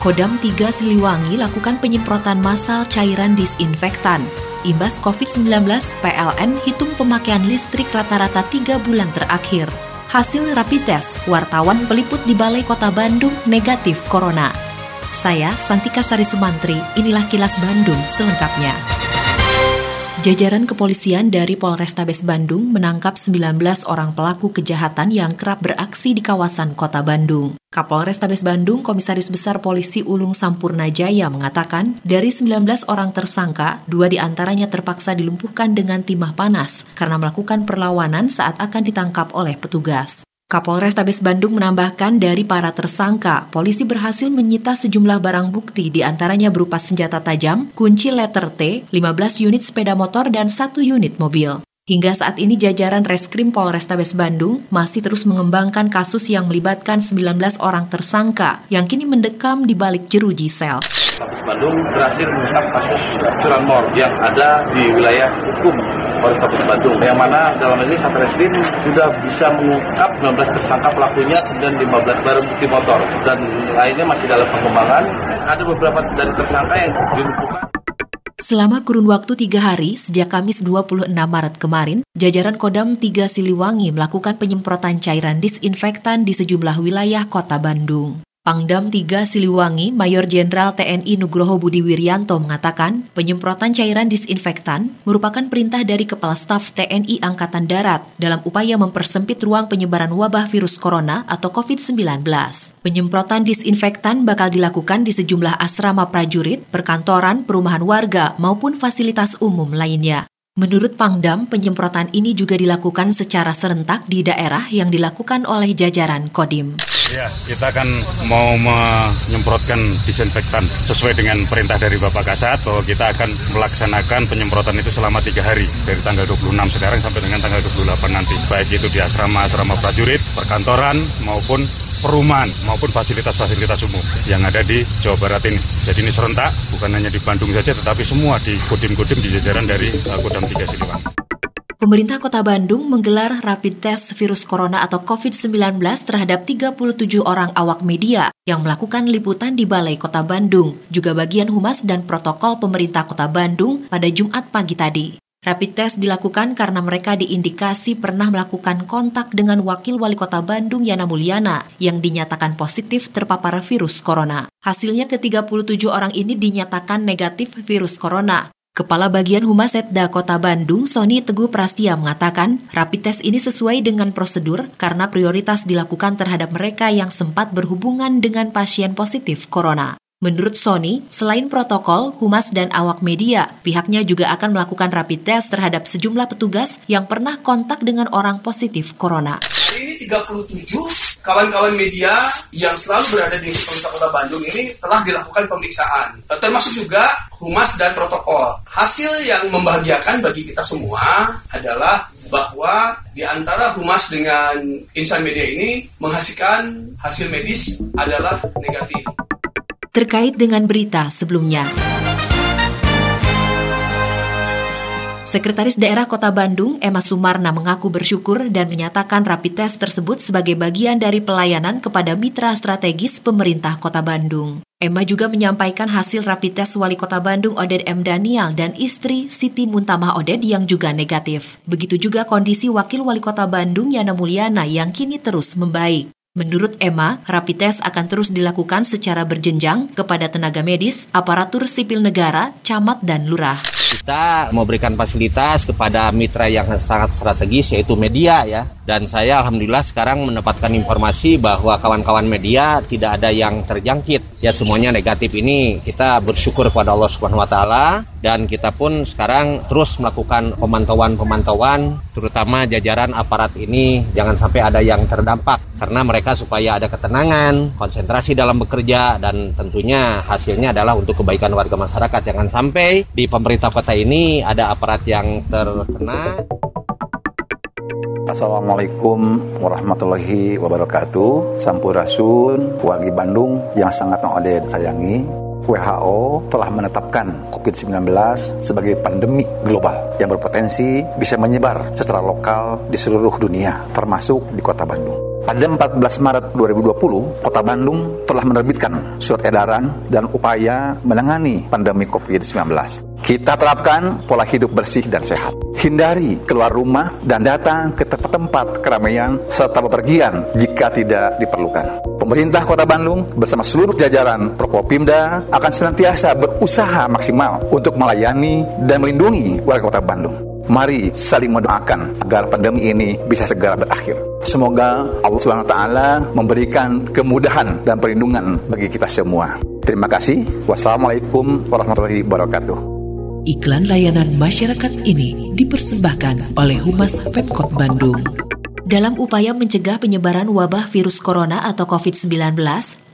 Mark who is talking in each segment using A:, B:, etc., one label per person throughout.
A: Kodam 3 Siliwangi lakukan penyemprotan massal cairan disinfektan. Imbas COVID-19, PLN hitung pemakaian listrik rata-rata 3 bulan terakhir. Hasil rapid test, wartawan peliput di Balai Kota Bandung negatif corona. Saya, Santika Sari Sumantri, inilah kilas Bandung selengkapnya. Jajaran kepolisian dari Polrestabes Bandung menangkap 19 orang pelaku kejahatan yang kerap beraksi di kawasan kota Bandung. Kapolrestabes Bandung, Komisaris Besar Polisi Ulung Sampurna Jaya mengatakan, dari 19 orang tersangka, dua di antaranya terpaksa dilumpuhkan dengan timah panas karena melakukan perlawanan saat akan ditangkap oleh petugas. Kapolres Tabes Bandung menambahkan dari para tersangka, polisi berhasil menyita sejumlah barang bukti di antaranya berupa senjata tajam, kunci letter T, 15 unit sepeda motor, dan satu unit mobil. Hingga saat ini jajaran Reskrim Polrestabes Bandung masih terus mengembangkan kasus yang melibatkan 19 orang tersangka yang kini mendekam di balik jeruji sel.
B: Polrestabes Bandung berhasil mengungkap kasus curanmor yang ada di wilayah hukum Polrestabes Bandung yang mana dalam ini Satreskrim sudah bisa mengungkap 19 tersangka pelakunya dan 15 barang bukti motor dan lainnya masih dalam pengembangan. Ada beberapa dari tersangka yang dilumpuhkan.
A: Selama kurun waktu tiga hari, sejak Kamis 26 Maret kemarin, jajaran Kodam 3 Siliwangi melakukan penyemprotan cairan disinfektan di sejumlah wilayah kota Bandung. Pangdam 3 Siliwangi, Mayor Jenderal TNI Nugroho Budi Wiryanto mengatakan, penyemprotan cairan disinfektan merupakan perintah dari Kepala Staf TNI Angkatan Darat dalam upaya mempersempit ruang penyebaran wabah virus corona atau COVID-19. Penyemprotan disinfektan bakal dilakukan di sejumlah asrama prajurit, perkantoran, perumahan warga, maupun fasilitas umum lainnya. Menurut Pangdam, penyemprotan ini juga dilakukan secara serentak di daerah yang dilakukan oleh jajaran Kodim.
C: Ya, kita akan mau menyemprotkan disinfektan sesuai dengan perintah dari Bapak Kasat bahwa kita akan melaksanakan penyemprotan itu selama tiga hari dari tanggal 26 sekarang sampai dengan tanggal 28 nanti. Baik itu di asrama-asrama prajurit, perkantoran maupun perumahan maupun fasilitas-fasilitas umum yang ada di Jawa Barat ini. Jadi ini serentak, bukan hanya di Bandung saja tetapi semua di kodim-kodim di jajaran dari Kodam 3 Siliwangi.
A: Pemerintah Kota Bandung menggelar rapid test virus corona atau COVID-19 terhadap 37 orang awak media yang melakukan liputan di Balai Kota Bandung, juga bagian humas dan protokol pemerintah Kota Bandung pada Jumat pagi tadi. Rapid test dilakukan karena mereka diindikasi pernah melakukan kontak dengan Wakil Wali Kota Bandung Yana Mulyana yang dinyatakan positif terpapar virus corona. Hasilnya ke-37 orang ini dinyatakan negatif virus corona. Kepala Bagian Humas Setda Kota Bandung, Sony Teguh Prastia mengatakan, rapid test ini sesuai dengan prosedur karena prioritas dilakukan terhadap mereka yang sempat berhubungan dengan pasien positif corona. Menurut Sony, selain protokol, humas dan awak media, pihaknya juga akan melakukan rapid test terhadap sejumlah petugas yang pernah kontak dengan orang positif corona.
D: Ini 37 kawan-kawan media yang selalu berada di pemerintah kota Bandung ini telah dilakukan pemeriksaan, eh, termasuk juga humas dan protokol. Hasil yang membahagiakan bagi kita semua adalah bahwa di antara humas dengan insan media ini menghasilkan hasil medis adalah negatif.
A: Terkait dengan berita sebelumnya. Sekretaris Daerah Kota Bandung, Emma Sumarna mengaku bersyukur dan menyatakan rapid test tersebut sebagai bagian dari pelayanan kepada mitra strategis pemerintah Kota Bandung. Emma juga menyampaikan hasil rapid test Wali Kota Bandung Oded M. Daniel dan istri Siti Muntamah Oded yang juga negatif. Begitu juga kondisi Wakil Wali Kota Bandung Yana Mulyana yang kini terus membaik. Menurut Emma, rapid test akan terus dilakukan secara berjenjang kepada tenaga medis, aparatur sipil negara, camat, dan lurah.
E: Kita memberikan fasilitas kepada mitra yang sangat strategis yaitu media ya dan saya alhamdulillah sekarang mendapatkan informasi bahwa kawan-kawan media tidak ada yang terjangkit. Ya semuanya negatif ini kita bersyukur kepada Allah Subhanahu wa taala dan kita pun sekarang terus melakukan pemantauan-pemantauan terutama jajaran aparat ini jangan sampai ada yang terdampak karena mereka supaya ada ketenangan, konsentrasi dalam bekerja dan tentunya hasilnya adalah untuk kebaikan warga masyarakat. Jangan sampai di pemerintah kota ini ada aparat yang terkena.
F: Assalamualaikum warahmatullahi wabarakatuh Sampurasun, wargi Bandung yang sangat Ode sayangi WHO telah menetapkan COVID-19 sebagai pandemi global yang berpotensi bisa menyebar secara lokal di seluruh dunia, termasuk di kota Bandung. Pada 14 Maret 2020, Kota Bandung telah menerbitkan surat edaran dan upaya menangani pandemi COVID-19. Kita terapkan pola hidup bersih dan sehat. Hindari keluar rumah dan datang ke tempat-tempat keramaian serta bepergian jika tidak diperlukan. Pemerintah Kota Bandung bersama seluruh jajaran Prokopimda akan senantiasa berusaha maksimal untuk melayani dan melindungi warga Kota Bandung. Mari saling mendoakan agar pandemi ini bisa segera berakhir. Semoga Allah SWT memberikan kemudahan dan perlindungan bagi kita semua. Terima kasih. Wassalamualaikum warahmatullahi wabarakatuh.
A: Iklan layanan masyarakat ini dipersembahkan oleh Humas Pemkot Bandung. Dalam upaya mencegah penyebaran wabah virus corona atau COVID-19,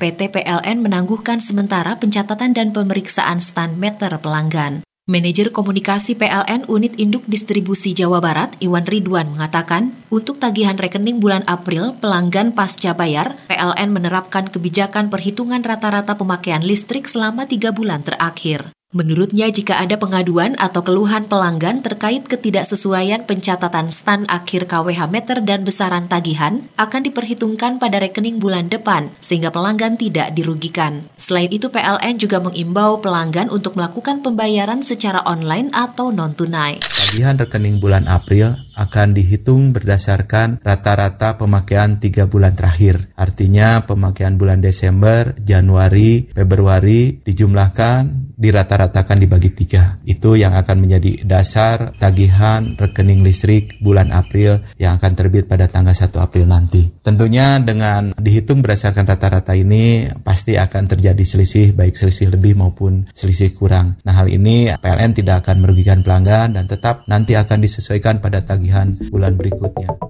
A: PT PLN menangguhkan sementara pencatatan dan pemeriksaan stand meter pelanggan. Manajer Komunikasi PLN Unit Induk Distribusi Jawa Barat, Iwan Ridwan, mengatakan, untuk tagihan rekening bulan April, pelanggan pasca bayar, PLN menerapkan kebijakan perhitungan rata-rata pemakaian listrik selama tiga bulan terakhir. Menurutnya, jika ada pengaduan atau keluhan pelanggan terkait ketidaksesuaian pencatatan stan akhir KWH meter dan besaran tagihan, akan diperhitungkan pada rekening bulan depan, sehingga pelanggan tidak dirugikan. Selain itu, PLN juga mengimbau pelanggan untuk melakukan pembayaran secara online atau non-tunai.
G: Tagihan rekening bulan April akan dihitung berdasarkan rata-rata pemakaian tiga bulan terakhir. Artinya, pemakaian bulan Desember, Januari, Februari dijumlahkan di rata-ratakan dibagi tiga. Itu yang akan menjadi dasar tagihan rekening listrik bulan April yang akan terbit pada tanggal 1 April nanti. Tentunya dengan dihitung berdasarkan rata-rata ini pasti akan terjadi selisih baik selisih lebih maupun selisih kurang. Nah hal ini PLN tidak akan merugikan pelanggan dan tetap nanti akan disesuaikan pada tagihan bulan berikutnya.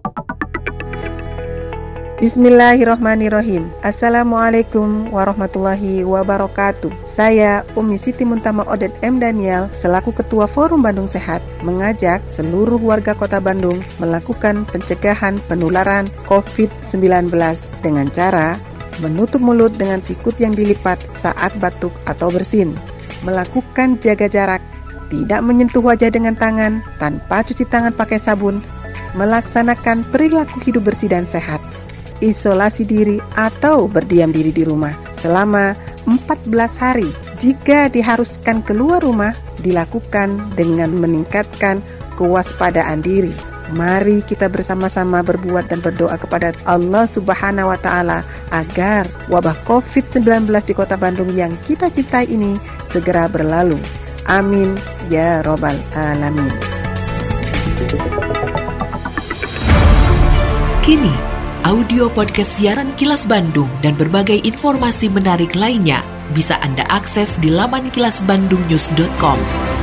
H: Bismillahirrohmanirrohim Assalamualaikum warahmatullahi wabarakatuh. Saya Umi Siti Muntama Odet M. Daniel Selaku Ketua Forum Bandung Sehat Mengajak seluruh warga kota Bandung Melakukan pencegahan penularan COVID-19 Dengan cara menutup mulut dengan sikut yang dilipat saat batuk atau bersin Melakukan jaga jarak Tidak menyentuh wajah dengan tangan Tanpa cuci tangan pakai sabun Melaksanakan perilaku hidup bersih dan sehat isolasi diri atau berdiam diri di rumah selama 14 hari. Jika diharuskan keluar rumah, dilakukan dengan meningkatkan kewaspadaan diri. Mari kita bersama-sama berbuat dan berdoa kepada Allah Subhanahu wa taala agar wabah Covid-19 di Kota Bandung yang kita cintai ini segera berlalu. Amin ya robbal alamin.
A: Kini audio podcast siaran Kilas Bandung dan berbagai informasi menarik lainnya bisa Anda akses di laman kilasbandungnews.com.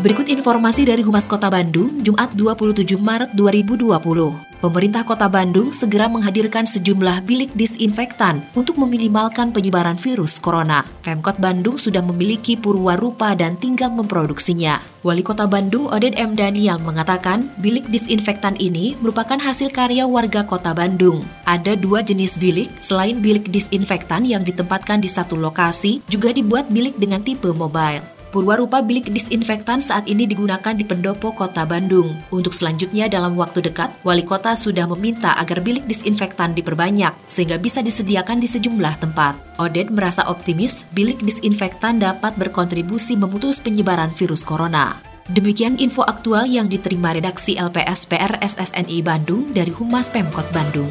A: Berikut informasi dari Humas Kota Bandung, Jumat 27 Maret 2020 pemerintah kota Bandung segera menghadirkan sejumlah bilik disinfektan untuk meminimalkan penyebaran virus corona. Pemkot Bandung sudah memiliki purwarupa dan tinggal memproduksinya. Wali Kota Bandung Oded M. Daniel mengatakan bilik disinfektan ini merupakan hasil karya warga Kota Bandung. Ada dua jenis bilik, selain bilik disinfektan yang ditempatkan di satu lokasi, juga dibuat bilik dengan tipe mobile. Purwarupa bilik disinfektan saat ini digunakan di pendopo kota Bandung. Untuk selanjutnya dalam waktu dekat, wali kota sudah meminta agar bilik disinfektan diperbanyak sehingga bisa disediakan di sejumlah tempat. Oded merasa optimis bilik disinfektan dapat berkontribusi memutus penyebaran virus corona. Demikian info aktual yang diterima redaksi LPS PR SSNI Bandung dari Humas Pemkot Bandung.